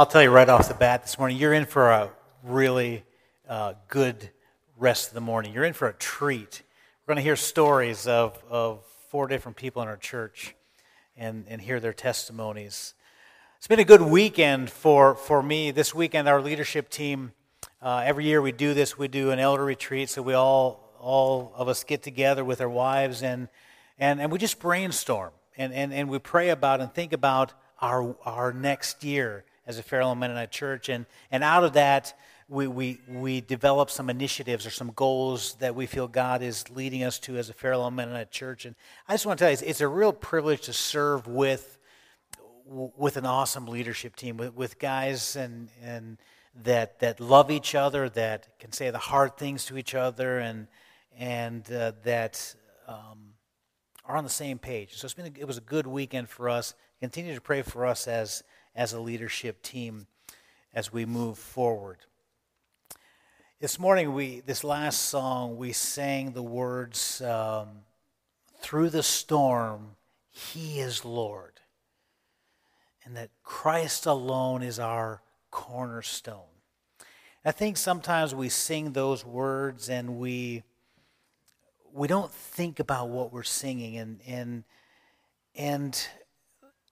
I'll tell you right off the bat this morning, you're in for a really uh, good rest of the morning. You're in for a treat. We're going to hear stories of, of four different people in our church and, and hear their testimonies. It's been a good weekend for, for me. This weekend, our leadership team, uh, every year we do this, we do an elder retreat, so we all, all of us get together with our wives and, and, and we just brainstorm and, and, and we pray about and think about our, our next year as a Fairlawn Mennonite church. And, and out of that, we, we, we develop some initiatives or some goals that we feel God is leading us to as a Fairlawn Mennonite church. And I just want to tell you, it's, it's a real privilege to serve with, with an awesome leadership team, with, with guys and, and that, that love each other, that can say the hard things to each other, and, and uh, that um, are on the same page. So it's been a, it was a good weekend for us. Continue to pray for us as as a leadership team as we move forward. This morning, we this last song, we sang the words, um, "Through the storm, He is Lord," and that Christ alone is our cornerstone. I think sometimes we sing those words and we we don't think about what we're singing and and and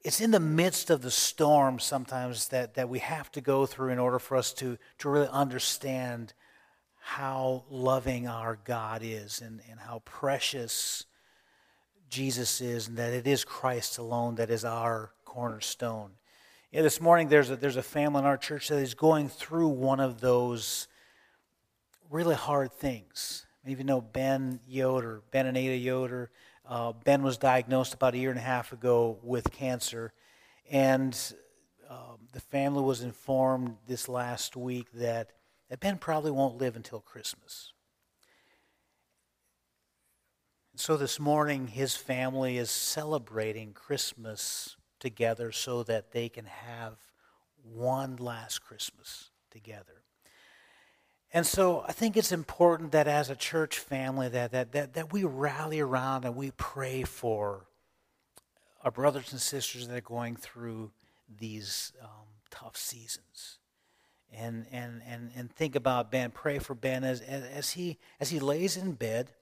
it's in the midst of the storm sometimes that, that we have to go through in order for us to, to really understand how loving our God is and, and how precious Jesus is, and that it is Christ alone that is our cornerstone. Yeah, this morning there's a, there's a family in our church that is going through one of those really hard things. Even though Ben Yoder, Ben and Ada Yoder, uh, ben was diagnosed about a year and a half ago with cancer, and um, the family was informed this last week that, that Ben probably won't live until Christmas. So this morning, his family is celebrating Christmas together so that they can have one last Christmas together. And so I think it's important that as a church family that, that, that, that we rally around and we pray for our brothers and sisters that are going through these um, tough seasons. And, and, and, and think about Ben, pray for Ben as, as, as, he, as he lays in bed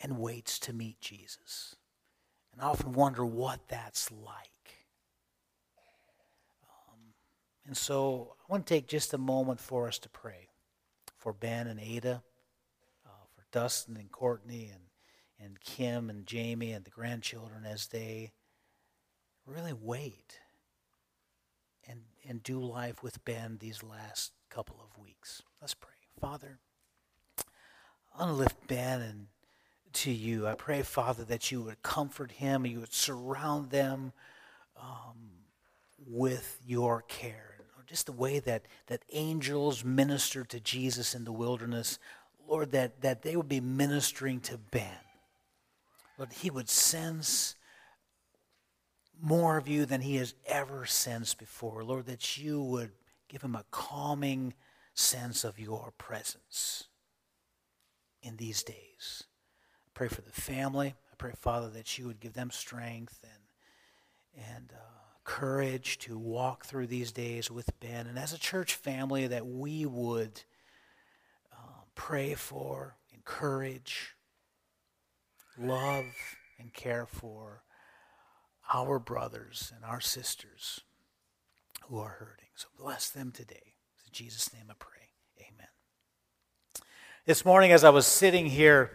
and waits to meet Jesus. And I often wonder what that's like. Um, and so I want to take just a moment for us to pray for Ben and Ada, uh, for Dustin and Courtney and, and Kim and Jamie and the grandchildren as they really wait and, and do life with Ben these last couple of weeks. Let's pray. Father, I want to lift Ben and to you. I pray, Father, that you would comfort him, and you would surround them um, with your care just the way that, that angels ministered to Jesus in the wilderness, Lord, that, that they would be ministering to Ben. Lord, he would sense more of you than he has ever sensed before. Lord, that you would give him a calming sense of your presence in these days. I pray for the family. I pray, Father, that you would give them strength and, and uh, courage to walk through these days with Ben, and as a church family, that we would uh, pray for, encourage, love, and care for our brothers and our sisters who are hurting. So bless them today. In Jesus' name I pray. Amen. This morning, as I was sitting here,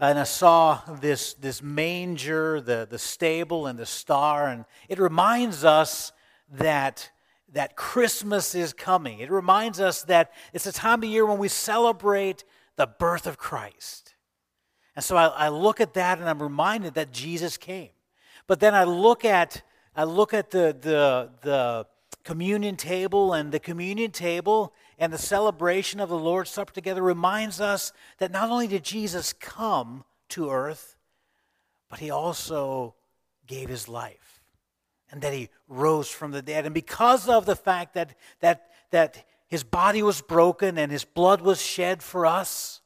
and I saw this, this manger, the, the stable, and the star, and it reminds us that, that Christmas is coming. It reminds us that it's a time of year when we celebrate the birth of Christ. And so I, I look at that and I'm reminded that Jesus came. But then I look at, I look at the, the, the communion table, and the communion table and the celebration of the Lord's Supper together reminds us that not only did Jesus come to earth, but he also gave his life and that he rose from the dead. And because of the fact that, that, that his body was broken and his blood was shed for us,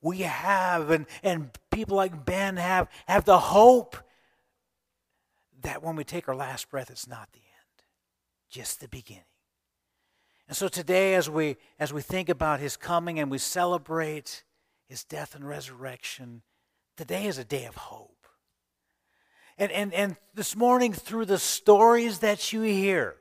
we have, and, and people like Ben have, have the hope that when we take our last breath, it's not the end. just the beginning. And so today, as we, as we think about his coming and we celebrate his death and resurrection, today is a day of hope. And, and, and this morning, through the stories that you hear,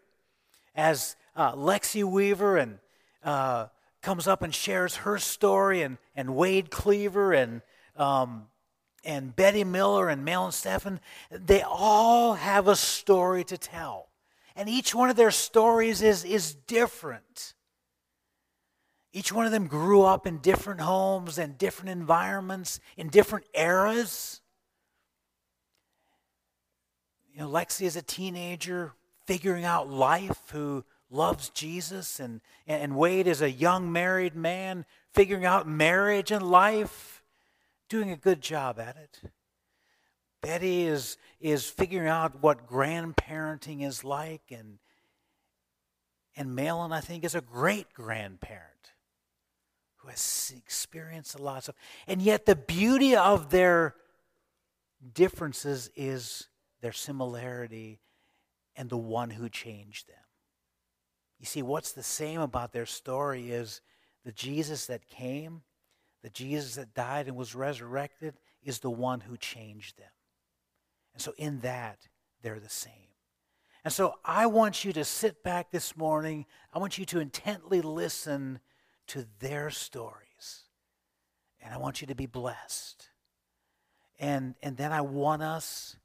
as uh, Lexi Weaver and uh, comes up and shares her story, and, and Wade Cleaver and um, and Betty Miller and Mel and Stephan, they all have a story to tell. And each one of their stories is, is different. Each one of them grew up in different homes and different environments, in different eras. You know, Lexi is a teenager figuring out life who loves Jesus, and, and Wade is a young married man figuring out marriage and life, doing a good job at it. Betty is, is figuring out what grandparenting is like, and, and Malin, I think, is a great grandparent who has experienced a lot of stuff. And yet, the beauty of their differences is their similarity and the one who changed them. You see, what's the same about their story is the Jesus that came, the Jesus that died and was resurrected, is the one who changed them. And so, in that, they're the same. And so, I want you to sit back this morning. I want you to intently listen to their stories. And I want you to be blessed. And, and then I want us,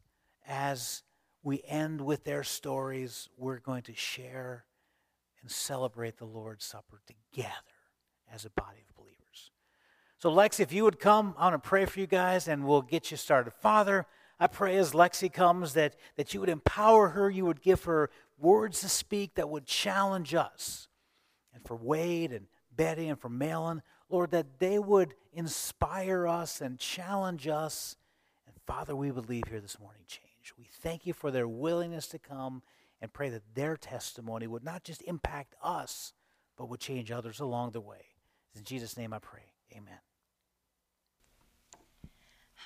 as we end with their stories, we're going to share and celebrate the Lord's Supper together as a body of believers. So, Lexi, if you would come, I want to pray for you guys and we'll get you started. Father, I pray as Lexi comes that, that you would empower her, you would give her words to speak that would challenge us. And for Wade and Betty and for Malin, Lord, that they would inspire us and challenge us. And Father, we would leave here this morning changed. We thank you for their willingness to come and pray that their testimony would not just impact us, but would change others along the way. In Jesus' name I pray. Amen.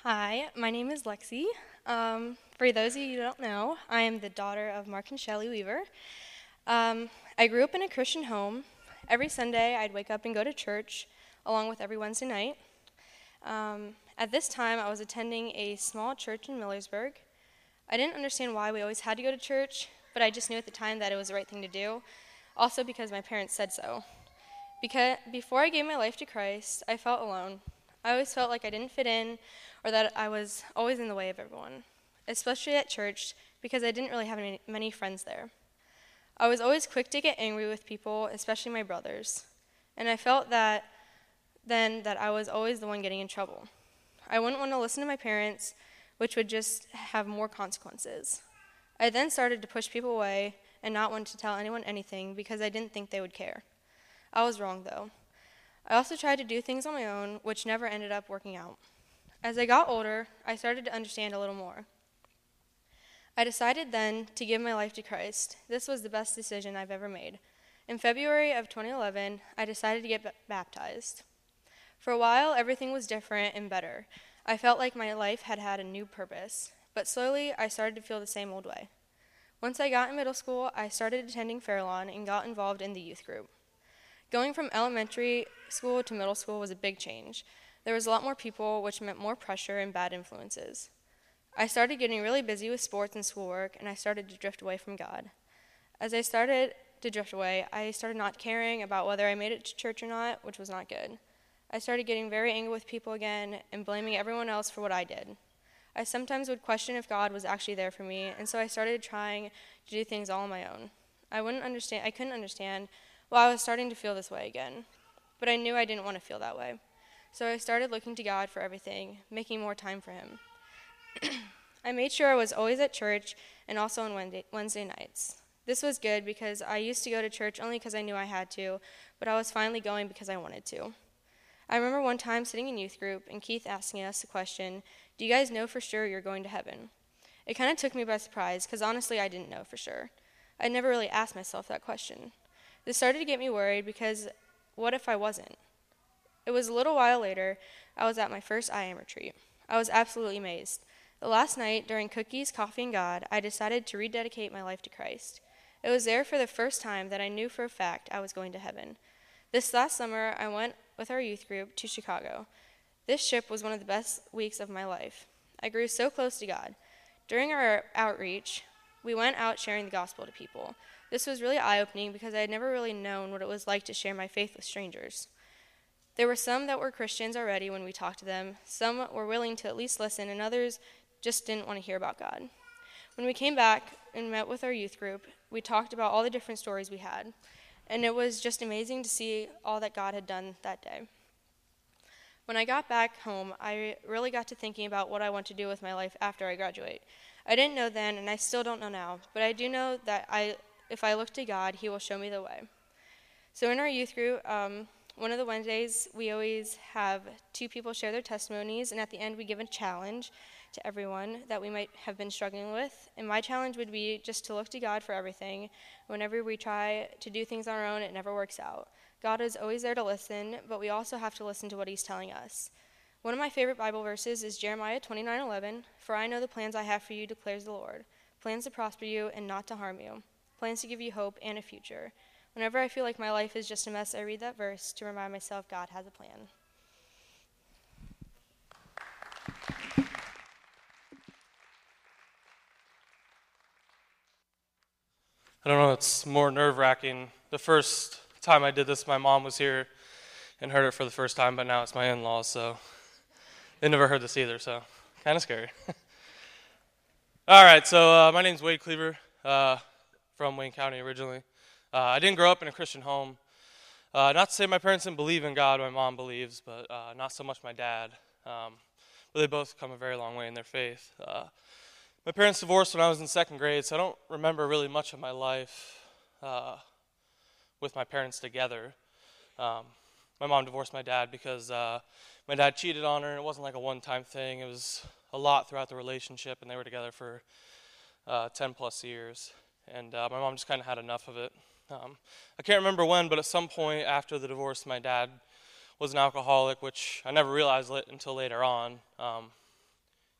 Hi, my name is Lexi. Um, for those of you who don't know, I am the daughter of Mark and Shelley Weaver. Um, I grew up in a Christian home. Every Sunday, I'd wake up and go to church, along with every Wednesday night. Um, at this time, I was attending a small church in Millersburg. I didn't understand why we always had to go to church, but I just knew at the time that it was the right thing to do, also because my parents said so. Because before I gave my life to Christ, I felt alone. I always felt like I didn't fit in or that I was always in the way of everyone, especially at church because I didn't really have any, many friends there. I was always quick to get angry with people, especially my brothers, and I felt that then that I was always the one getting in trouble. I wouldn't want to listen to my parents, which would just have more consequences. I then started to push people away and not want to tell anyone anything because I didn't think they would care. I was wrong, though. I also tried to do things on my own, which never ended up working out. As I got older, I started to understand a little more. I decided then to give my life to Christ. This was the best decision I've ever made. In February of 2011, I decided to get b- baptized. For a while, everything was different and better. I felt like my life had had a new purpose, but slowly I started to feel the same old way. Once I got in middle school, I started attending Fairlawn and got involved in the youth group. Going from elementary school to middle school was a big change. There was a lot more people, which meant more pressure and bad influences. I started getting really busy with sports and schoolwork, and I started to drift away from God. As I started to drift away, I started not caring about whether I made it to church or not, which was not good. I started getting very angry with people again and blaming everyone else for what I did. I sometimes would question if God was actually there for me, and so I started trying to do things all on my own. I wouldn't understand I couldn't understand why I was starting to feel this way again. But I knew I didn't want to feel that way. So I started looking to God for everything, making more time for Him. I made sure I was always at church and also on Wednesday, Wednesday nights. This was good because I used to go to church only because I knew I had to, but I was finally going because I wanted to. I remember one time sitting in youth group and Keith asking us the question, Do you guys know for sure you're going to heaven? It kind of took me by surprise because honestly, I didn't know for sure. I never really asked myself that question. This started to get me worried because what if I wasn't? It was a little while later, I was at my first I Am retreat. I was absolutely amazed. The last night, during cookies, coffee, and God, I decided to rededicate my life to Christ. It was there for the first time that I knew for a fact I was going to heaven. This last summer, I went with our youth group to Chicago. This trip was one of the best weeks of my life. I grew so close to God. During our outreach, we went out sharing the gospel to people. This was really eye opening because I had never really known what it was like to share my faith with strangers. There were some that were Christians already when we talked to them, some were willing to at least listen, and others just didn't want to hear about God. When we came back and met with our youth group, we talked about all the different stories we had, and it was just amazing to see all that God had done that day. When I got back home, I really got to thinking about what I want to do with my life after I graduate. I didn't know then, and I still don't know now, but I do know that I, if I look to God, He will show me the way. So in our youth group, um, one of the Wednesdays, we always have two people share their testimonies, and at the end, we give a challenge to everyone that we might have been struggling with. And my challenge would be just to look to God for everything. Whenever we try to do things on our own, it never works out. God is always there to listen, but we also have to listen to what He's telling us. One of my favorite Bible verses is Jeremiah 29:11, "For I know the plans I have for you," declares the Lord, "plans to prosper you and not to harm you, plans to give you hope and a future." Whenever I feel like my life is just a mess, I read that verse to remind myself God has a plan. I don't know, it's more nerve wracking. The first time I did this, my mom was here and heard it for the first time, but now it's my in laws, so they never heard this either, so kind of scary. All right, so uh, my name's Wade Cleaver, uh, from Wayne County originally. Uh, I didn't grow up in a Christian home. Uh, not to say my parents didn't believe in God, my mom believes, but uh, not so much my dad. Um, but they both come a very long way in their faith. Uh, my parents divorced when I was in second grade, so I don't remember really much of my life uh, with my parents together. Um, my mom divorced my dad because uh, my dad cheated on her, and it wasn't like a one time thing. It was a lot throughout the relationship, and they were together for uh, 10 plus years. And uh, my mom just kind of had enough of it. Um, I can't remember when, but at some point after the divorce, my dad was an alcoholic, which I never realized until later on. Um,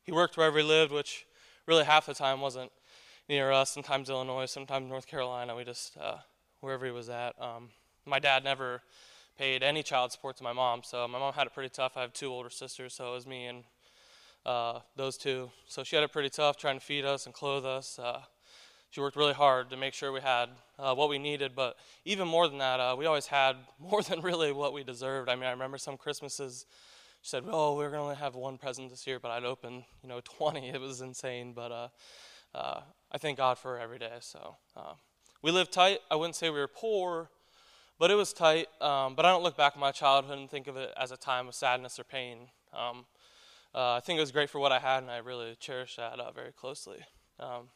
he worked wherever he lived, which really half the time wasn't near us. Sometimes Illinois, sometimes North Carolina. We just uh, wherever he was at. Um, my dad never paid any child support to my mom, so my mom had it pretty tough. I have two older sisters, so it was me and uh, those two. So she had it pretty tough trying to feed us and clothe us. Uh, she worked really hard to make sure we had uh, what we needed, but even more than that, uh, we always had more than really what we deserved. I mean, I remember some Christmases she said, "Oh, we're going to only have one present this year," but I'd open, you know, 20. It was insane, but uh, uh, I thank God for every day. So uh, we lived tight. I wouldn't say we were poor, but it was tight. Um, but I don't look back on my childhood and think of it as a time of sadness or pain. Um, uh, I think it was great for what I had, and I really cherish that uh, very closely. Um,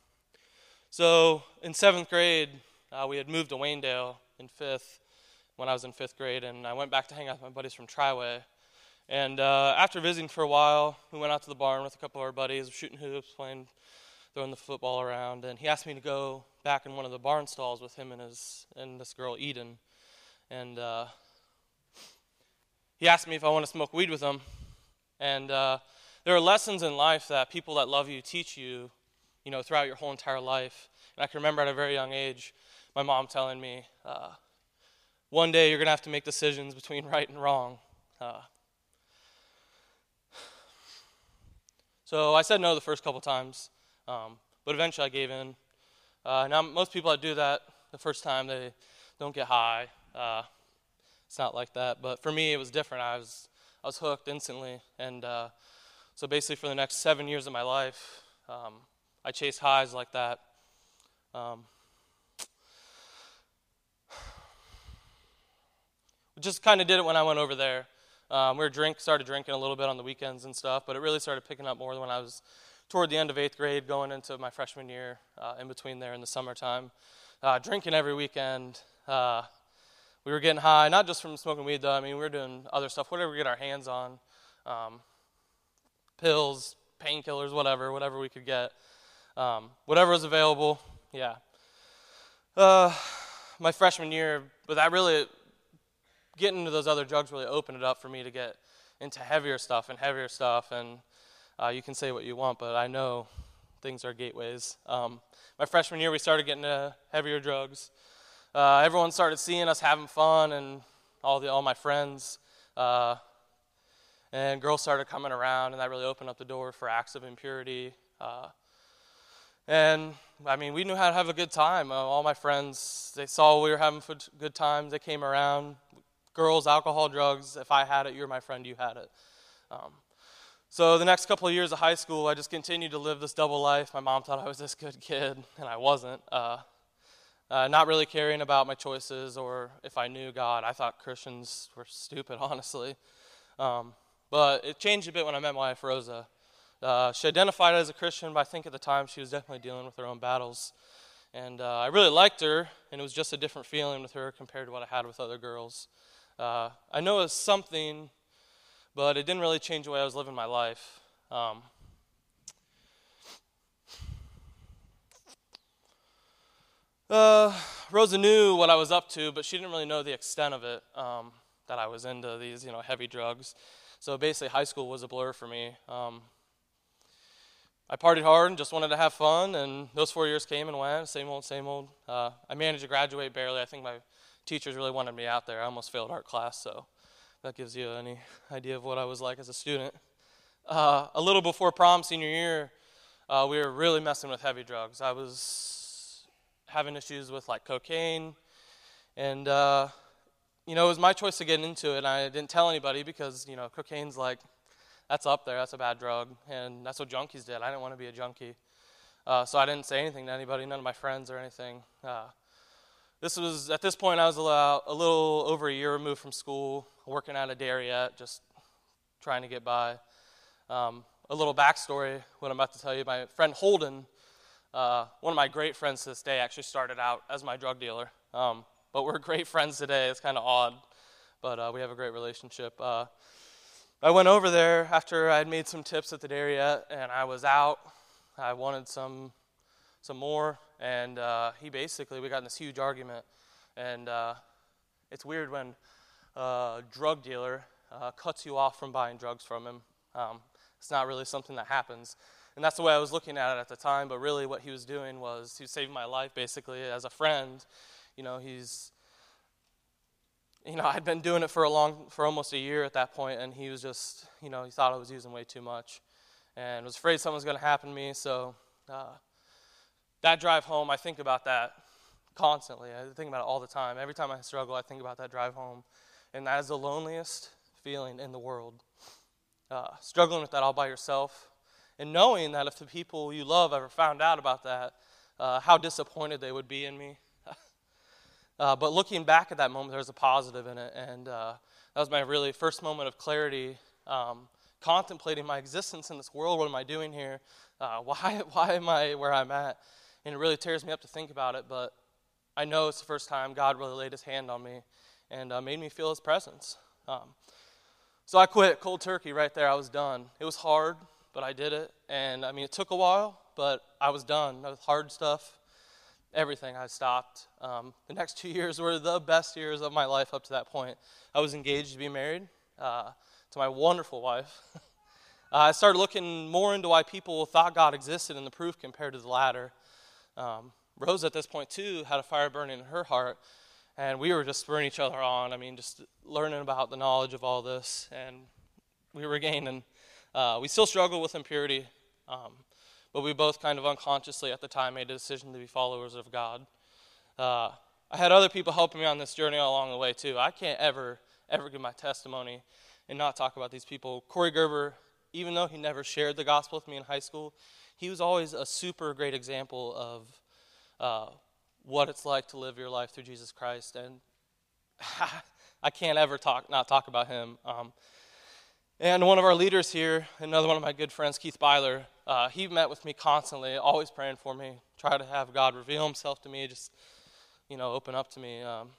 so in seventh grade, uh, we had moved to Waynedale in fifth when I was in fifth grade, and I went back to hang out with my buddies from Triway. And uh, after visiting for a while, we went out to the barn with a couple of our buddies, shooting hoops, playing, throwing the football around. And he asked me to go back in one of the barn stalls with him and his and this girl Eden. And uh, he asked me if I want to smoke weed with him. And uh, there are lessons in life that people that love you teach you, you know, throughout your whole entire life. And I can remember at a very young age, my mom telling me, uh, "One day you're going to have to make decisions between right and wrong." Uh, So I said no the first couple times, um, but eventually I gave in. Uh, now, most people that do that the first time, they don't get high. Uh, it's not like that. But for me, it was different. I was, I was hooked instantly. And uh, so basically, for the next seven years of my life, um, I chased highs like that. Um, just kind of did it when I went over there. Um, we were drink started drinking a little bit on the weekends and stuff, but it really started picking up more when I was toward the end of eighth grade, going into my freshman year, uh, in between there in the summertime. Uh, drinking every weekend. Uh, we were getting high, not just from smoking weed though. I mean, we were doing other stuff, whatever we get our hands on, um, pills, painkillers, whatever, whatever we could get, um, whatever was available. Yeah. Uh, my freshman year, but that really getting into those other drugs really opened it up for me to get into heavier stuff and heavier stuff. And uh, you can say what you want, but I know things are gateways. Um, my freshman year, we started getting into heavier drugs. Uh, everyone started seeing us having fun, and all the all my friends uh, and girls started coming around, and that really opened up the door for acts of impurity. Uh, and I mean, we knew how to have a good time. Uh, all my friends, they saw we were having good times. They came around. Girls, alcohol, drugs. If I had it, you're my friend. You had it. Um, so the next couple of years of high school, I just continued to live this double life. My mom thought I was this good kid, and I wasn't. Uh, uh, not really caring about my choices or if I knew God. I thought Christians were stupid, honestly. Um, but it changed a bit when I met my wife, Rosa. Uh, she identified as a Christian, but I think at the time she was definitely dealing with her own battles. And uh, I really liked her, and it was just a different feeling with her compared to what I had with other girls. Uh, I know it was something but it didn't really change the way I was living my life. Um, uh, Rosa knew what I was up to, but she didn't really know the extent of it. Um, that I was into these, you know, heavy drugs. So basically, high school was a blur for me. Um, I partied hard and just wanted to have fun, and those four years came and went, same old, same old. Uh, I managed to graduate barely. I think my teachers really wanted me out there. I almost failed art class, so that gives you any idea of what I was like as a student. Uh, a little before prom, senior year, uh, we were really messing with heavy drugs. I was having issues with like cocaine, and uh, you know it was my choice to get into it. And I didn't tell anybody because you know cocaine's like that's up there. That's a bad drug, and that's what junkies did. I didn't want to be a junkie, uh, so I didn't say anything to anybody, none of my friends or anything. Uh, this was at this point I was a, a little over a year removed from school, working at a dairy yet, just trying to get by. Um, a little backstory, what I'm about to tell you. My friend Holden, uh, one of my great friends to this day, actually started out as my drug dealer. Um, but we're great friends today. It's kind of odd, but uh, we have a great relationship. I went over there after I had made some tips at the dairy and I was out. I wanted some, some more, and uh, he basically we got in this huge argument, and uh, it's weird when a drug dealer uh, cuts you off from buying drugs from him. Um, it's not really something that happens, and that's the way I was looking at it at the time. But really, what he was doing was he saving my life basically as a friend. You know, he's you know, I'd been doing it for a long, for almost a year at that point, and he was just, you know, he thought I was using way too much, and was afraid something was going to happen to me. So, uh, that drive home, I think about that constantly. I think about it all the time. Every time I struggle, I think about that drive home. And that is the loneliest feeling in the world. Uh, struggling with that all by yourself. And knowing that if the people you love ever found out about that, uh, how disappointed they would be in me. Uh, but looking back at that moment, there was a positive in it. And uh, that was my really first moment of clarity, um, contemplating my existence in this world. What am I doing here? Uh, why, why am I where I'm at? and it really tears me up to think about it, but I know it's the first time God really laid his hand on me and uh, made me feel his presence. Um, so I quit cold turkey right there. I was done. It was hard, but I did it. And I mean, it took a while, but I was done. With hard stuff, everything, I stopped. Um, the next two years were the best years of my life up to that point. I was engaged to be married uh, to my wonderful wife. uh, I started looking more into why people thought God existed and the proof compared to the latter. Um, Rose, at this point, too, had a fire burning in her heart, and we were just spurring each other on. I mean, just learning about the knowledge of all this, and we were gaining. Uh, we still struggle with impurity, um, but we both kind of unconsciously at the time made a decision to be followers of God. Uh, I had other people helping me on this journey along the way, too. I can't ever, ever give my testimony and not talk about these people. Corey Gerber, even though he never shared the gospel with me in high school, he was always a super great example of uh, what it's like to live your life through Jesus Christ. And I can't ever talk not talk about him. Um, and one of our leaders here, another one of my good friends, Keith Byler, uh, he met with me constantly, always praying for me, try to have God reveal himself to me, just, you know, open up to me. Um,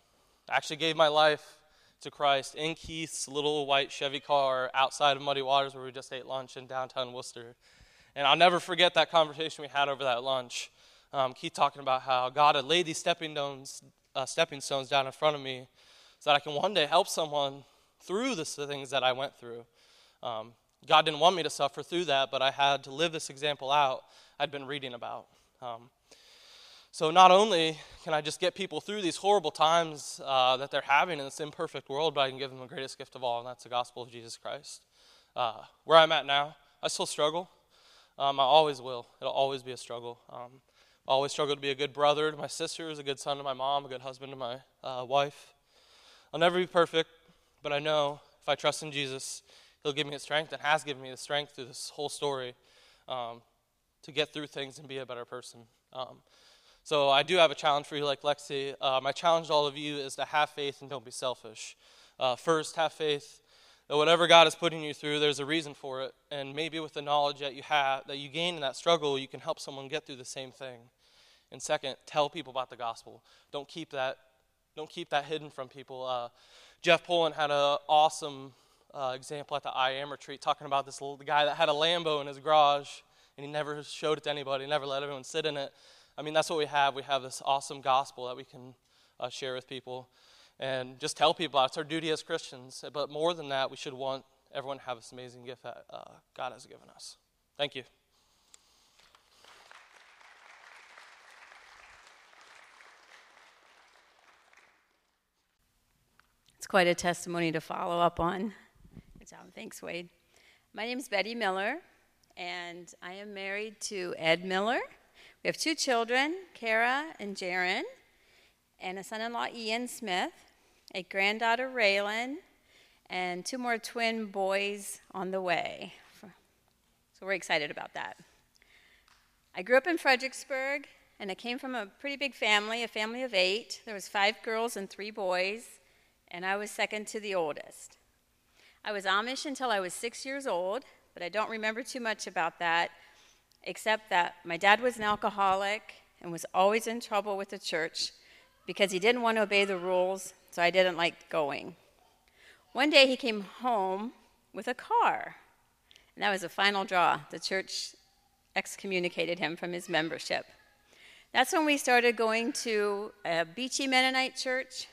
actually gave my life to Christ in Keith's little white Chevy car outside of Muddy Waters where we just ate lunch in downtown Wooster. And I'll never forget that conversation we had over that lunch. Um, Keith talking about how God had laid these stepping stones, uh, stepping stones down in front of me so that I can one day help someone through the things that I went through. Um, God didn't want me to suffer through that, but I had to live this example out I'd been reading about. Um, so not only can I just get people through these horrible times uh, that they're having in this imperfect world, but I can give them the greatest gift of all, and that's the gospel of Jesus Christ. Uh, where I'm at now, I still struggle. Um, I always will. It'll always be a struggle. Um, I always struggle to be a good brother to my sisters, a good son to my mom, a good husband to my uh, wife. I'll never be perfect, but I know if I trust in Jesus, He'll give me the strength and has given me the strength through this whole story um, to get through things and be a better person. Um, so I do have a challenge for you, like Lexi. Uh, my challenge to all of you is to have faith and don't be selfish. Uh, first, have faith that whatever God is putting you through, there's a reason for it, and maybe with the knowledge that you have, that you gain in that struggle, you can help someone get through the same thing. And second, tell people about the gospel. Don't keep that, don't keep that hidden from people. Uh, Jeff Poland had an awesome uh, example at the I Am retreat, talking about this little guy that had a Lambo in his garage, and he never showed it to anybody, never let anyone sit in it. I mean, that's what we have. We have this awesome gospel that we can uh, share with people and just tell people about. it's our duty as Christians. But more than that, we should want everyone to have this amazing gift that uh, God has given us. Thank you. It's quite a testimony to follow up on. Thanks, Wade. My name is Betty Miller, and I am married to Ed Miller. We have two children, Kara and Jaron, and a son in law, Ian Smith, a granddaughter, Raylan, and two more twin boys on the way. So we're excited about that. I grew up in Fredericksburg, and I came from a pretty big family, a family of eight. There was five girls and three boys, and I was second to the oldest. I was Amish until I was six years old, but I don't remember too much about that except that my dad was an alcoholic and was always in trouble with the church because he didn't want to obey the rules, so I didn't like going. One day he came home with a car, and that was the final draw. The church excommunicated him from his membership. That's when we started going to a Beachy Mennonite church.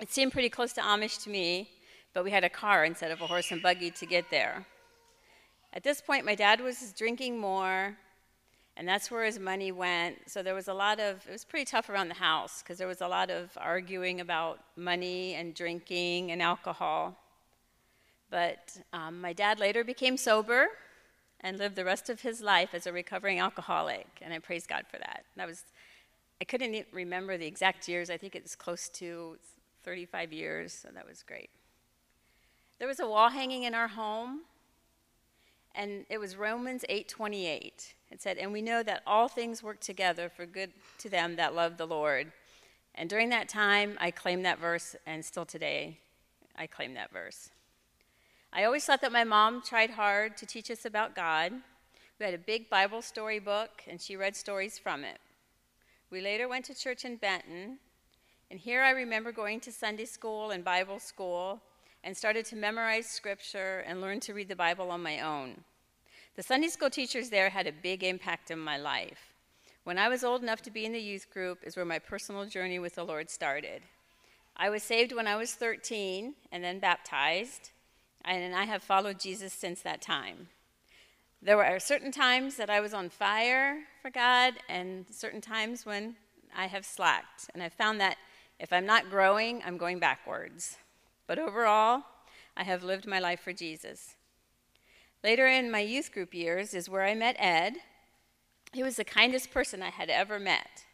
It seemed pretty close to Amish to me, but we had a car instead of a horse and buggy to get there. At this point, my dad was drinking more, and that's where his money went. So there was a lot of, it was pretty tough around the house because there was a lot of arguing about money and drinking and alcohol. But um, my dad later became sober and lived the rest of his life as a recovering alcoholic, and I praise God for that. That was, I couldn't remember the exact years. I think it was close to 35 years, so that was great. There was a wall hanging in our home and it was Romans 8:28. It said, "And we know that all things work together for good to them that love the Lord." And during that time, I claimed that verse, and still today, I claim that verse. I always thought that my mom tried hard to teach us about God. We had a big Bible story book, and she read stories from it. We later went to church in Benton, and here I remember going to Sunday school and Bible school and started to memorize scripture and learn to read the Bible on my own. The Sunday school teachers there had a big impact in my life. When I was old enough to be in the youth group is where my personal journey with the Lord started. I was saved when I was 13 and then baptized, and I have followed Jesus since that time. There were certain times that I was on fire for God, and certain times when I have slacked. And I found that if I'm not growing, I'm going backwards. But overall, I have lived my life for Jesus. Later in my youth group years is where I met Ed. He was the kindest person I had ever met.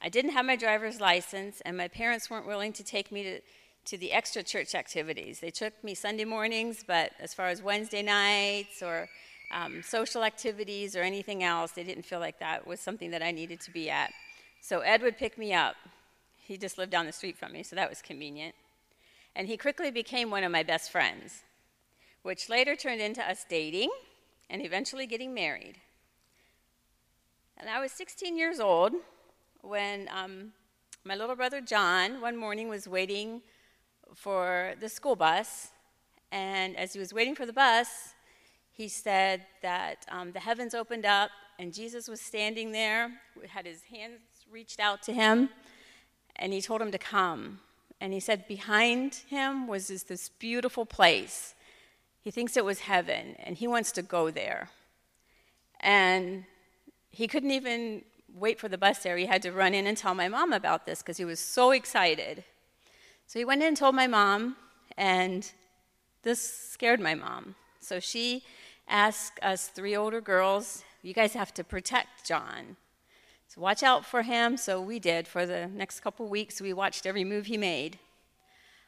I didn't have my driver's license, and my parents weren't willing to take me to, to the extra church activities. They took me Sunday mornings, but as far as Wednesday nights or um, social activities or anything else, they didn't feel like that was something that I needed to be at. So Ed would pick me up. He just lived down the street from me, so that was convenient and he quickly became one of my best friends, which later turned into us dating and eventually getting married. And I was 16 years old when um, my little brother John one morning was waiting for the school bus, and as he was waiting for the bus, he said that um, the heavens opened up and Jesus was standing there, had his hands reached out to him, and he told him to come. And he said behind him was this, this beautiful place. He thinks it was heaven, and he wants to go there. And he couldn't even wait for the bus there. He had to run in and tell my mom about this because he was so excited. So he went in and told my mom, and this scared my mom. So she asked us three older girls, You guys have to protect John. So watch out for him. So we did. For the next couple weeks, we watched every move he made.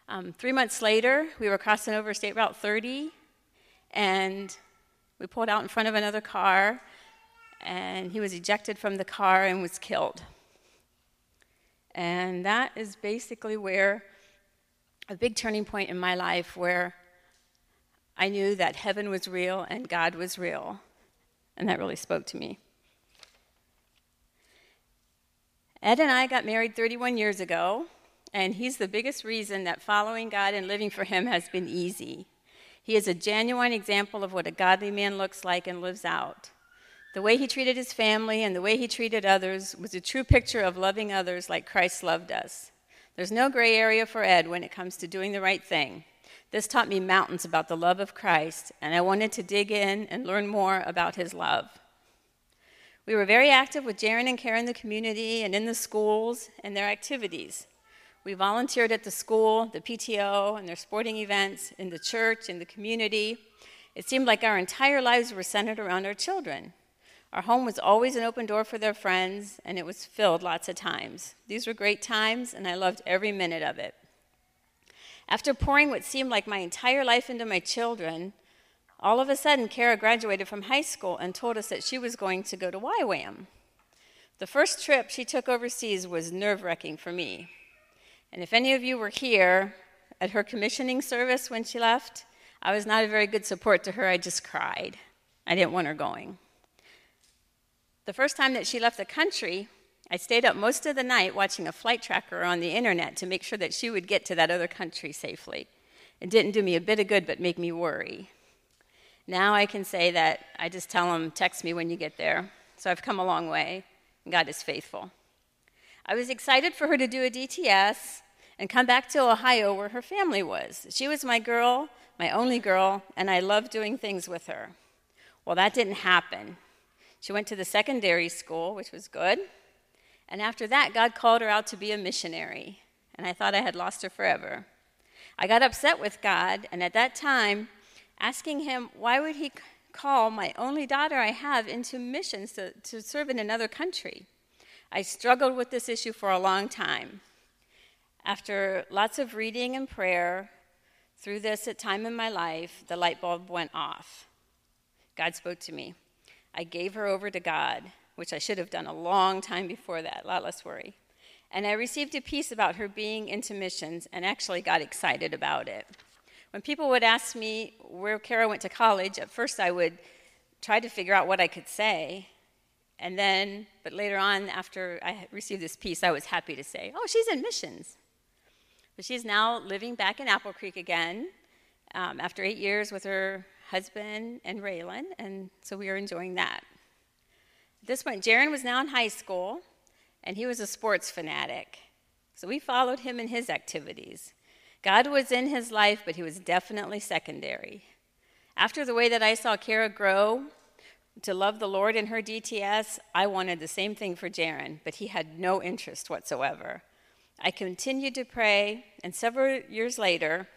Um, three months later, we were crossing over State Route 30, and we pulled out in front of another car, and he was ejected from the car and was killed. And that is basically where a big turning point in my life where I knew that heaven was real and God was real. And that really spoke to me. Ed and I got married 31 years ago, and he's the biggest reason that following God and living for Him has been easy. He is a genuine example of what a godly man looks like and lives out. The way he treated his family and the way he treated others was a true picture of loving others like Christ loved us. There's no gray area for Ed when it comes to doing the right thing. This taught me mountains about the love of Christ, and I wanted to dig in and learn more about his love. We were very active with Jaron and Karen in the community and in the schools and their activities. We volunteered at the school, the PTO, and their sporting events, in the church, in the community. It seemed like our entire lives were centered around our children. Our home was always an open door for their friends, and it was filled lots of times. These were great times, and I loved every minute of it. After pouring what seemed like my entire life into my children, all of a sudden, Kara graduated from high school and told us that she was going to go to YWAM. The first trip she took overseas was nerve wracking for me. And if any of you were here at her commissioning service when she left, I was not a very good support to her. I just cried. I didn't want her going. The first time that she left the country, I stayed up most of the night watching a flight tracker on the internet to make sure that she would get to that other country safely. It didn't do me a bit of good, but make me worry. Now I can say that I just tell them, text me when you get there. So I've come a long way, and God is faithful. I was excited for her to do a DTS and come back to Ohio where her family was. She was my girl, my only girl, and I loved doing things with her. Well, that didn't happen. She went to the secondary school, which was good. And after that, God called her out to be a missionary. And I thought I had lost her forever. I got upset with God, and at that time, asking Him, why would He call my only daughter I have into missions to, to serve in another country? I struggled with this issue for a long time. After lots of reading and prayer through this at time in my life, the light bulb went off. God spoke to me. I gave her over to God, which I should have done a long time before that, a lot less worry. And I received a peace about her being into missions and actually got excited about it. When people would ask me where Kara went to college, at first I would try to figure out what I could say. And then, but later on, after I received this peace, I was happy to say, oh, she's in missions. But she's now living back in Apple Creek again um, after eight years with her husband and Raylan, and so we are enjoying that. At this point, Jaron was now in high school, and he was a sports fanatic. So we followed him in his activities. God was in his life, but he was definitely secondary. After the way that I saw Kara grow to love the Lord in her DTS, I wanted the same thing for Jaron, but he had no interest whatsoever. I continued to pray, and several years later,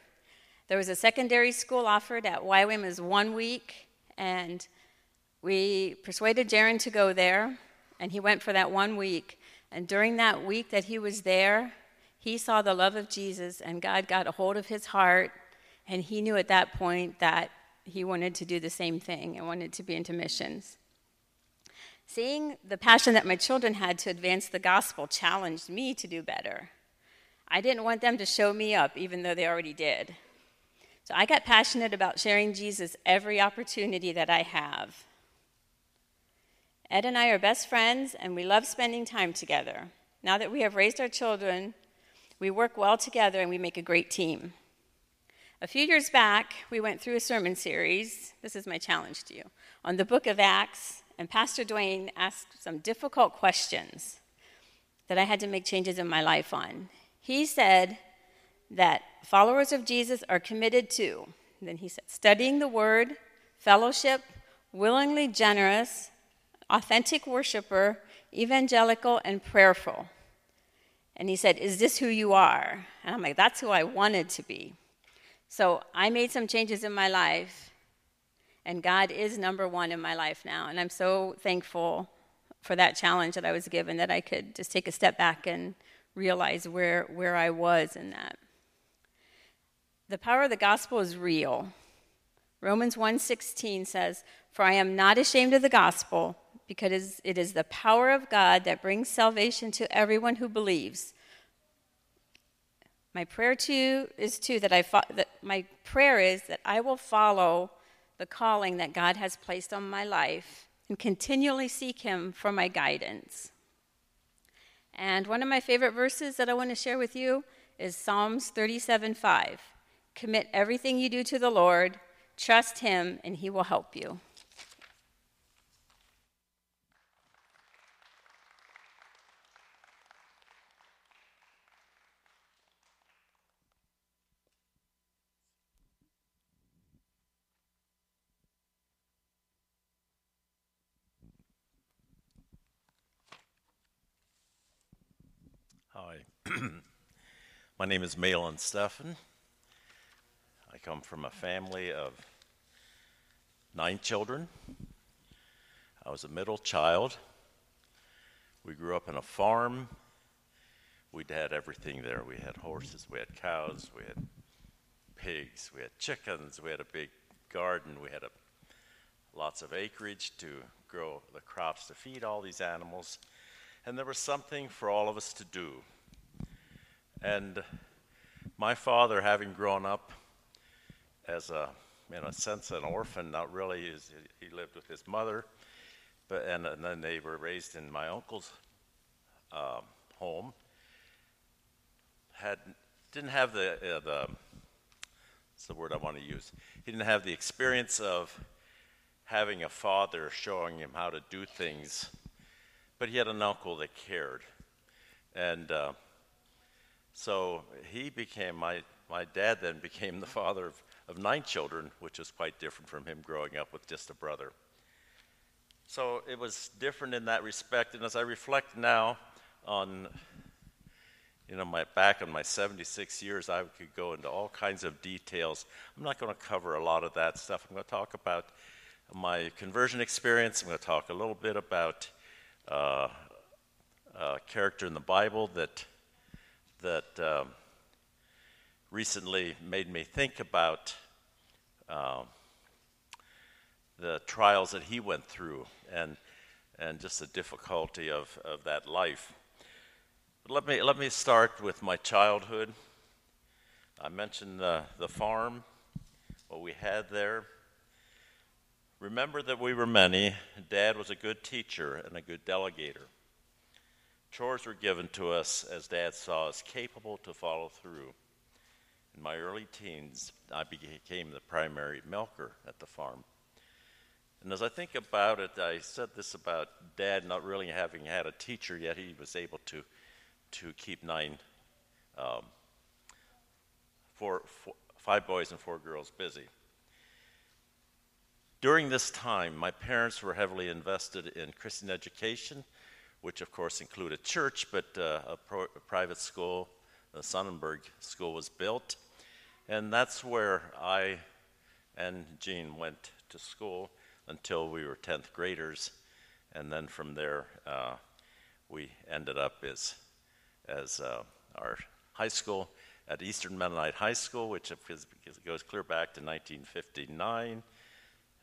there was a secondary school offered at YWAM as one week, and we persuaded Jaron to go there, and he went for that one week. And during that week that he was there, he saw the love of Jesus, and God got a hold of his heart, and he knew at that point that he wanted to do the same thing and wanted to be into missions. Seeing the passion that my children had to advance the gospel challenged me to do better. I didn't want them to show me up, even though they already did. So I got passionate about sharing Jesus every opportunity that I have. Ed and I are best friends, and we love spending time together. Now that we have raised our children, we work well together and we make a great team. A few years back, we went through a sermon series. This is my challenge to you on the book of Acts, and Pastor Dwayne asked some difficult questions that I had to make changes in my life on. He said that followers of Jesus are committed to then he said, studying the word, fellowship, willingly generous, authentic worshiper, evangelical, and prayerful. And he said, Is this who you are? And I'm like, That's who I wanted to be. So I made some changes in my life, and God is number one in my life now. And I'm so thankful for that challenge that I was given that I could just take a step back and realize where, where I was in that. The power of the gospel is real. Romans 1:16 says, "For I am not ashamed of the gospel, because it is the power of God that brings salvation to everyone who believes." My prayer to you is too that I fo- that my prayer is that I will follow the calling that God has placed on my life and continually seek him for my guidance. And one of my favorite verses that I want to share with you is Psalms 37:5. Commit everything you do to the Lord, trust him and he will help you. Hi. My name is Malin Steffen. I come from a family of nine children. I was a middle child. We grew up in a farm. We had everything there. We had horses, we had cows, we had pigs, we had chickens, we had a big garden, we had a, lots of acreage to grow the crops to feed all these animals and there was something for all of us to do. And my father, having grown up as a, in a sense, an orphan, not really, he lived with his mother, but and, and then they were raised in my uncle's uh, home. Had didn't have the uh, the what's the word I want to use? He didn't have the experience of having a father showing him how to do things but he had an uncle that cared. And uh, so he became, my, my dad then became the father of, of nine children, which was quite different from him growing up with just a brother. So it was different in that respect. And as I reflect now on, you know, my back on my 76 years, I could go into all kinds of details. I'm not going to cover a lot of that stuff. I'm going to talk about my conversion experience. I'm going to talk a little bit about uh, uh, character in the Bible that that um, recently made me think about uh, the trials that he went through and and just the difficulty of, of that life. But let me let me start with my childhood. I mentioned the, the farm, what we had there. Remember that we were many. Dad was a good teacher and a good delegator. Chores were given to us as Dad saw us capable to follow through. In my early teens, I became the primary milker at the farm. And as I think about it, I said this about Dad not really having had a teacher yet. He was able to, to keep nine, um, four, four, five boys and four girls busy. During this time, my parents were heavily invested in Christian education, which of course included a church, but uh, a, pro- a, private school, the Sonnenberg School, was built. And that's where I and Jean went to school until we were 10th graders. And then from there, uh, we ended up as, as uh, our high school at Eastern Mennonite High School, which goes clear back to 1959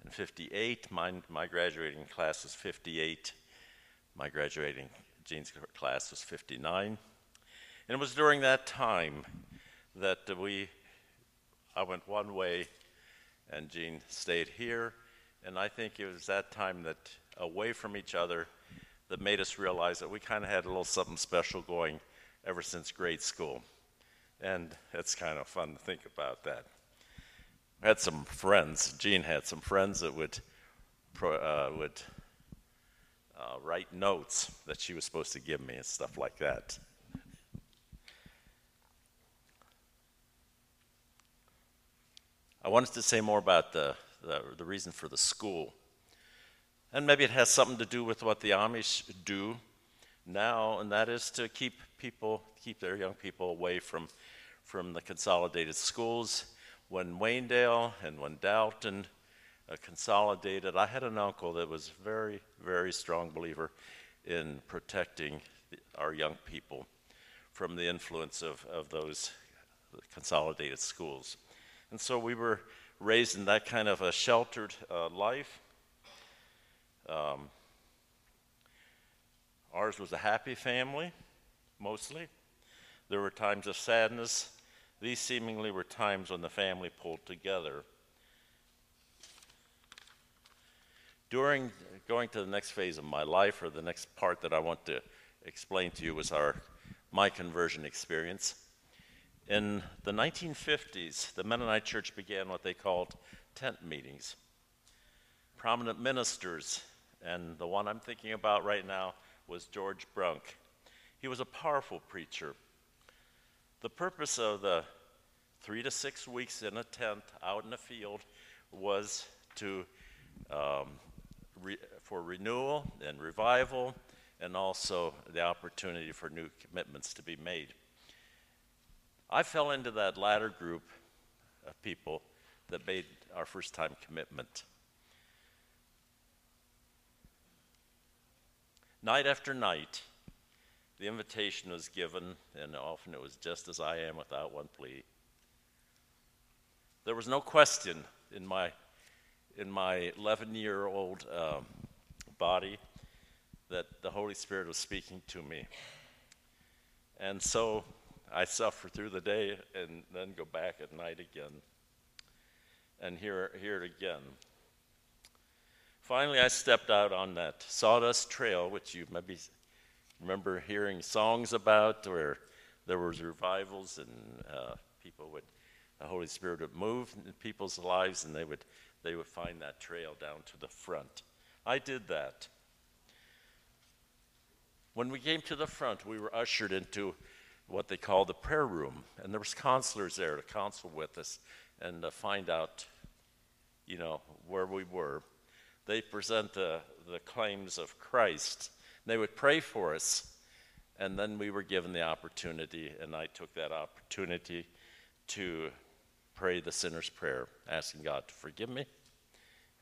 and 58. My, my graduating class was 58. My graduating Jean's class was 59. And it was during that time that we, I went one way and Jean stayed here. And I think it was that time that, away from each other, that made us realize that we kind of had a little something special going ever since grade school. And it's kind of fun to think about that I had some friends. Jean had some friends that would uh, would uh, write notes that she was supposed to give me and stuff like that. I wanted to say more about the, the, the reason for the school. And maybe it has something to do with what the Amish do now, and that is to keep people, keep their young people away from, from the consolidated schools. When Waynedale and when Dalton consolidated, I had an uncle that was very, very strong believer in protecting the, our young people from the influence of, of those consolidated schools. And so we were raised in that kind of a sheltered uh, life. Um, ours was a happy family, mostly. There were times of sadness. These seemingly were times when the family pulled together. During going to the next phase of my life, or the next part that I want to explain to you, was our my conversion experience. In the 1950s, the Mennonite Church began what they called tent meetings. Prominent ministers, and the one I'm thinking about right now was George Brunk. He was a powerful preacher. The purpose of the three to six weeks in a tent out in the field was to um, re- for renewal and revival, and also the opportunity for new commitments to be made. I fell into that latter group of people that made our first time commitment. Night after night, the invitation was given, and often it was just as I am without one plea. There was no question in my, in my 11 year old um, body that the Holy Spirit was speaking to me. And so I suffer through the day and then go back at night again and hear, hear it again. Finally, I stepped out on that sawdust trail, which you maybe remember hearing songs about, where there was revivals and uh, people would, the Holy Spirit would move in people's lives, and they would, they would find that trail down to the front. I did that. When we came to the front, we were ushered into what they call the prayer room, and there was counselors there to counsel with us and find out, you know, where we were. They present the, the claims of Christ. They would pray for us, and then we were given the opportunity, and I took that opportunity to pray the sinner's prayer, asking God to forgive me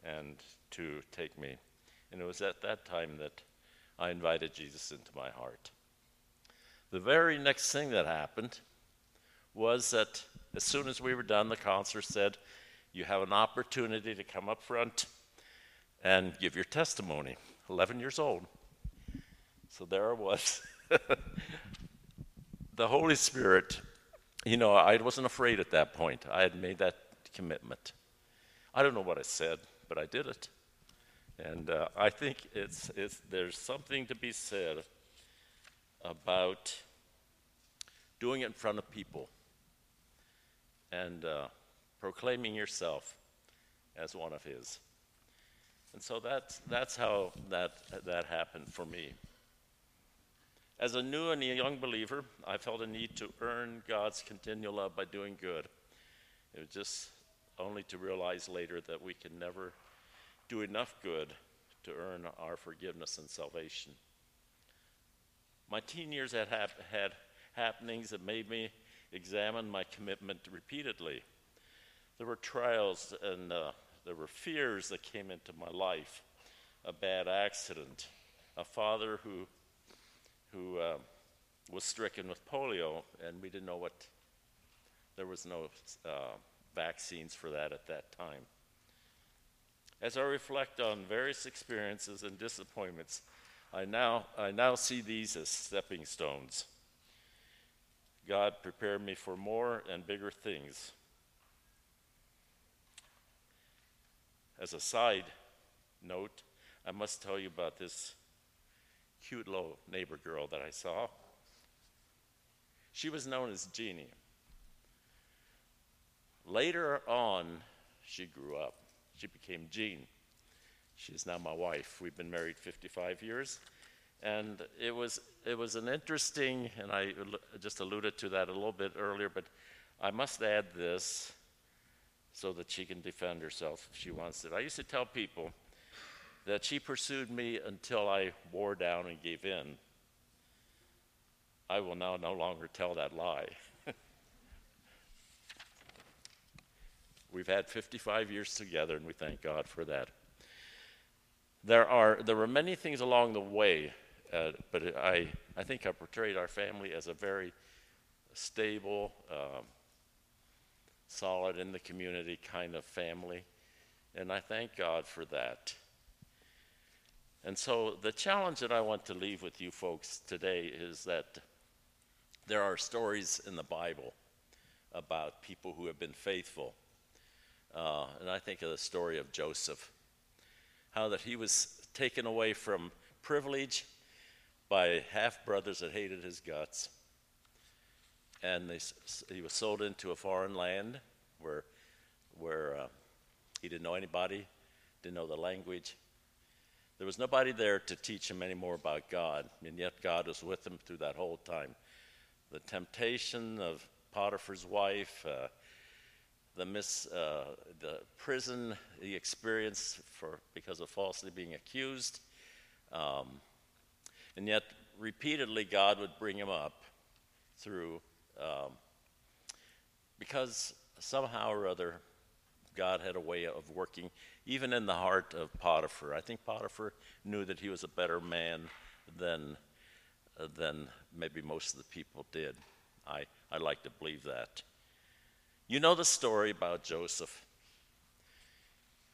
and to take me. And it was at that time that I invited Jesus into my heart. The very next thing that happened was that as soon as we were done, the counselor said, You have an opportunity to come up front and give your testimony. 11 years old. So there I was. the Holy Spirit, you know, I wasn't afraid at that point. I had made that commitment. I don't know what I said, but I did it. And uh, I think it's, it's, there's something to be said about doing it in front of people and uh, proclaiming yourself as one of His. And so that's, that's how that, that happened for me. As a new and a young believer, I felt a need to earn God's continual love by doing good. It was just only to realize later that we can never do enough good to earn our forgiveness and salvation. My teen years had, hap- had happenings that made me examine my commitment repeatedly. There were trials and uh, there were fears that came into my life a bad accident, a father who, who uh, was stricken with polio, and we didn't know what, there was no uh, vaccines for that at that time. As I reflect on various experiences and disappointments, I now, I now see these as stepping stones. God prepared me for more and bigger things. As a side note, I must tell you about this cute little neighbor girl that I saw. She was known as Jeannie. Later on, she grew up. She became Jean. She is now my wife. We've been married 55 years. And it was, it was an interesting, and I just alluded to that a little bit earlier, but I must add this so that she can defend herself if she wants it. I used to tell people that she pursued me until I wore down and gave in. I will now no longer tell that lie. We've had 55 years together, and we thank God for that. There are there were many things along the way, uh, but I I think I portrayed our family as a very stable, um, solid in the community kind of family, and I thank God for that. And so the challenge that I want to leave with you folks today is that there are stories in the Bible about people who have been faithful. Uh, and I think of the story of Joseph, how that he was taken away from privilege by half brothers that hated his guts. And they, he was sold into a foreign land where, where uh, he didn't know anybody, didn't know the language. There was nobody there to teach him any more about God, and yet God was with him through that whole time the temptation of Potiphar's wife, uh, the, mis, uh, the prison for, because of falsely being accused. Um, and yet, repeatedly, God would bring him up through, um, because somehow or other, God had a way of working even in the heart of Potiphar. I think Potiphar knew that he was a better man than uh, than maybe most of the people did. I, I like to believe that. You know the story about Joseph.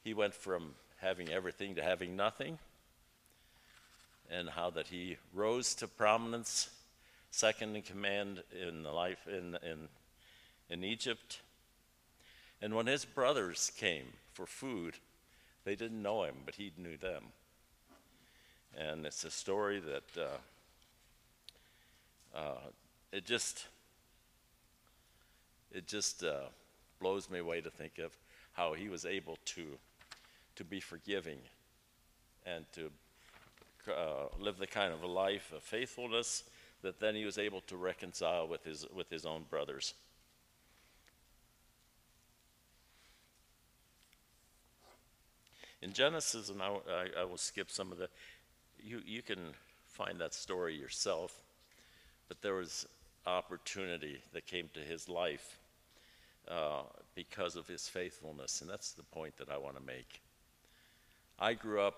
He went from having everything to having nothing, and how that he rose to prominence, second in command in the life in, in, in Egypt. And when his brothers came for food, they didn't know him, but he knew them. And it's a story that uh, uh, it just it just uh, blows me away to think of how he was able to to be forgiving and to uh, live the kind of a life of faithfulness that then he was able to reconcile with his with his own brothers. In Genesis, and I, I, I will skip some of the, you, you can find that story yourself but there was opportunity that came to his life uh, because of his faithfulness, and that's the point that I want to make. I grew up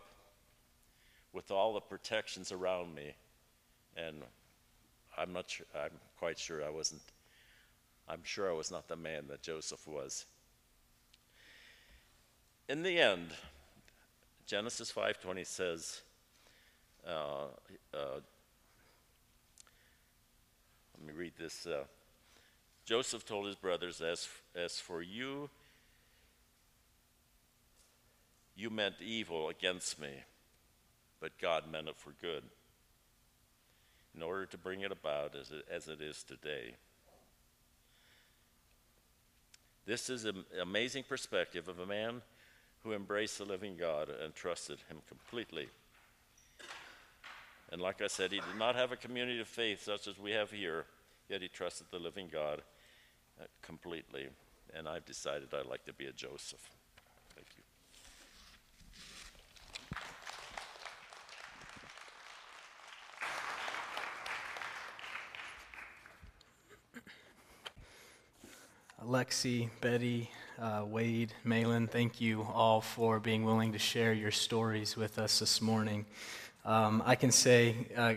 with all the protections around me, and I'm not sure, I'm quite sure I wasn't, I'm sure I was not the man that Joseph was. In the end, Genesis 5:20 says, uh, uh, let me read this. Uh, Joseph told his brothers, as, as for you, you meant evil against me, but God meant it for good, in order to bring it about as it, as it is today. This is an amazing perspective of a man who embraced the living God and trusted him completely. And like I said, he did not have a community of faith such as we have here, yet he trusted the living God uh, completely. And I've decided I'd like to be a Joseph. Thank you. Alexi, Betty, uh, Wade, Malin, thank you all for being willing to share your stories with us this morning. Um, I can say uh,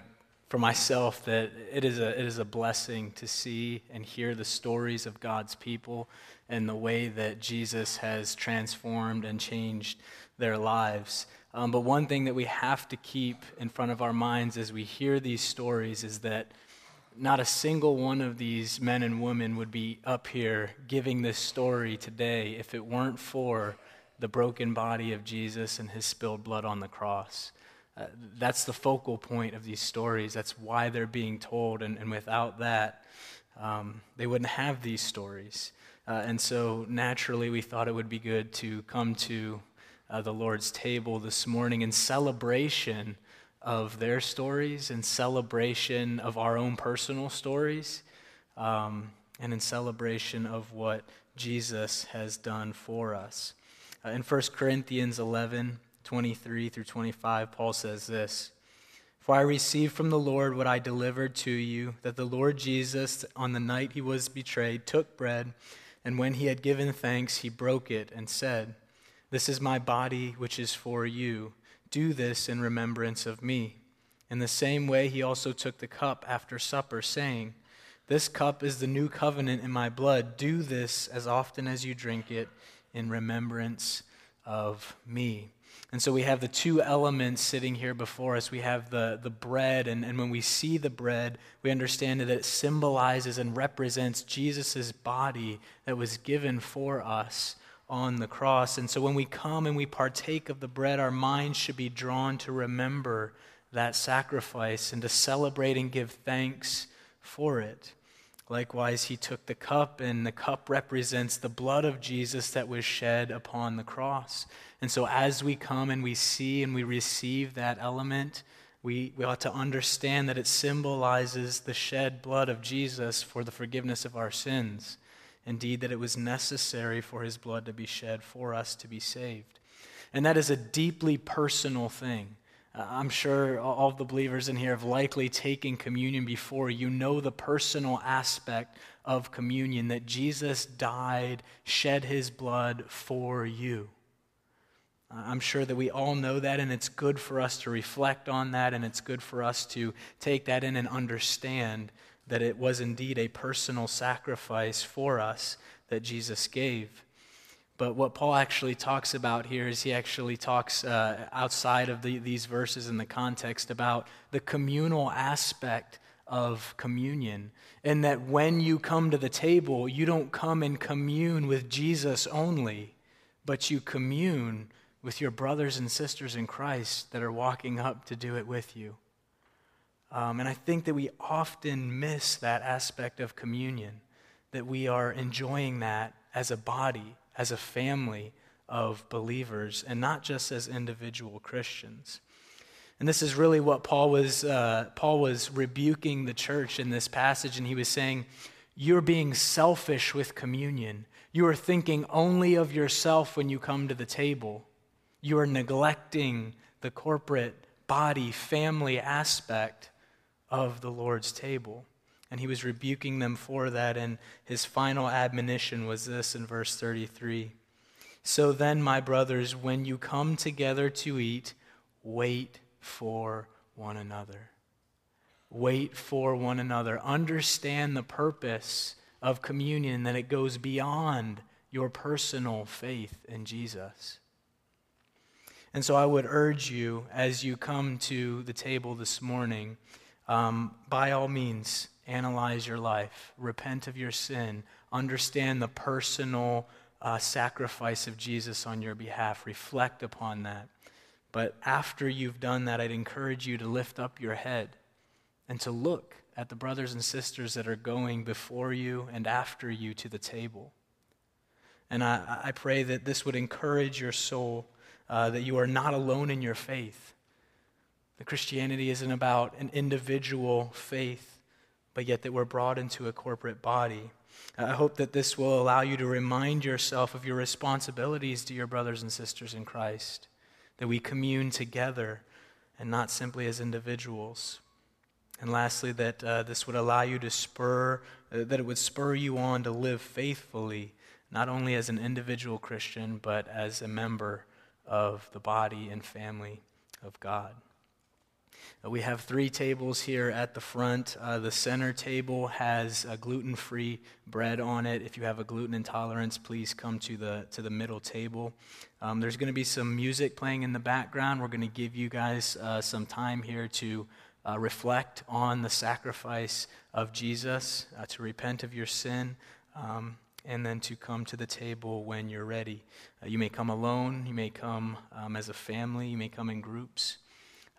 for myself that it is, a, it is a blessing to see and hear the stories of God's people and the way that Jesus has transformed and changed their lives. Um, but one thing that we have to keep in front of our minds as we hear these stories is that not a single one of these men and women would be up here giving this story today if it weren't for the broken body of Jesus and his spilled blood on the cross. Uh, that's the focal point of these stories. That's why they're being told. And, and without that, um, they wouldn't have these stories. Uh, and so naturally, we thought it would be good to come to uh, the Lord's table this morning in celebration of their stories, in celebration of our own personal stories, um, and in celebration of what Jesus has done for us. Uh, in 1 Corinthians 11 23 through 25, Paul says this For I received from the Lord what I delivered to you, that the Lord Jesus, on the night he was betrayed, took bread, and when he had given thanks, he broke it and said, This is my body, which is for you. Do this in remembrance of me. In the same way, he also took the cup after supper, saying, This cup is the new covenant in my blood. Do this as often as you drink it in remembrance of me. And so we have the two elements sitting here before us. We have the, the bread, and, and when we see the bread, we understand that it symbolizes and represents Jesus' body that was given for us on the cross. And so when we come and we partake of the bread, our minds should be drawn to remember that sacrifice and to celebrate and give thanks for it. Likewise, he took the cup, and the cup represents the blood of Jesus that was shed upon the cross. And so, as we come and we see and we receive that element, we, we ought to understand that it symbolizes the shed blood of Jesus for the forgiveness of our sins. Indeed, that it was necessary for his blood to be shed for us to be saved. And that is a deeply personal thing. Uh, I'm sure all the believers in here have likely taken communion before. You know the personal aspect of communion that Jesus died, shed his blood for you. Uh, I'm sure that we all know that, and it's good for us to reflect on that, and it's good for us to take that in and understand that it was indeed a personal sacrifice for us that Jesus gave. But what Paul actually talks about here is he actually talks uh, outside of the, these verses in the context about the communal aspect of communion. And that when you come to the table, you don't come and commune with Jesus only, but you commune with your brothers and sisters in Christ that are walking up to do it with you. Um, and I think that we often miss that aspect of communion, that we are enjoying that as a body as a family of believers and not just as individual Christians. And this is really what Paul was, uh, Paul was rebuking the church in this passage, and he was saying, You're being selfish with communion. You are thinking only of yourself when you come to the table. You are neglecting the corporate body, family aspect of the Lord's table. And he was rebuking them for that. And his final admonition was this in verse 33 So then, my brothers, when you come together to eat, wait for one another. Wait for one another. Understand the purpose of communion, that it goes beyond your personal faith in Jesus. And so I would urge you as you come to the table this morning, um, by all means, analyze your life, repent of your sin, understand the personal uh, sacrifice of Jesus on your behalf, reflect upon that. But after you've done that, I'd encourage you to lift up your head and to look at the brothers and sisters that are going before you and after you to the table. And I, I pray that this would encourage your soul, uh, that you are not alone in your faith. The Christianity isn't about an individual faith, but yet that we're brought into a corporate body. I hope that this will allow you to remind yourself of your responsibilities to your brothers and sisters in Christ, that we commune together and not simply as individuals. And lastly, that uh, this would allow you to spur, uh, that it would spur you on to live faithfully, not only as an individual Christian, but as a member of the body and family of God. Uh, we have three tables here at the front. Uh, the center table has a gluten free bread on it. If you have a gluten intolerance, please come to the, to the middle table. Um, there's going to be some music playing in the background. We're going to give you guys uh, some time here to uh, reflect on the sacrifice of Jesus, uh, to repent of your sin. Um, and then to come to the table when you're ready. You may come alone, you may come um, as a family, you may come in groups.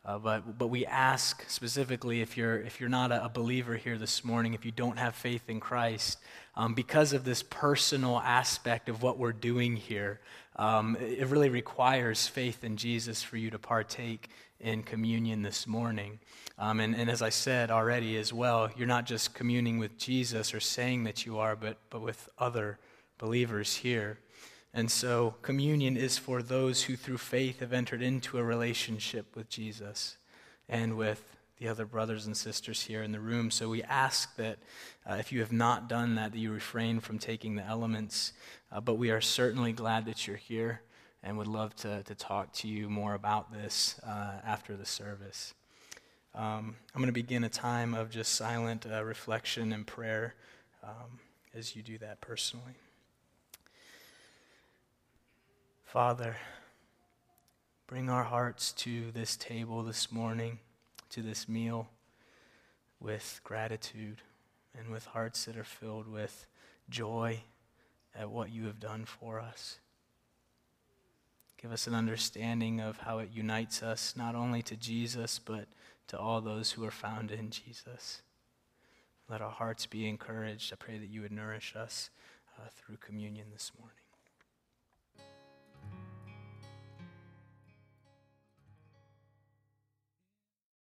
Uh, but, but we ask specifically if you're, if you're not a, a, believer here this morning, if you don't have faith in Christ, um, because of this personal aspect of what we're doing here, um, it really requires faith in Jesus for you to partake in communion this morning. Um, and, and as I said already as well, you're not just communing with Jesus or saying that you are, but, but with other believers here. And so, communion is for those who, through faith, have entered into a relationship with Jesus and with the other brothers and sisters here in the room. So, we ask that uh, if you have not done that, that you refrain from taking the elements. Uh, but we are certainly glad that you're here and would love to, to talk to you more about this uh, after the service. Um, I'm going to begin a time of just silent uh, reflection and prayer um, as you do that personally. Father, bring our hearts to this table this morning, to this meal, with gratitude and with hearts that are filled with joy at what you have done for us. Give us an understanding of how it unites us not only to Jesus, but to all those who are found in Jesus. Let our hearts be encouraged. I pray that you would nourish us uh, through communion this morning.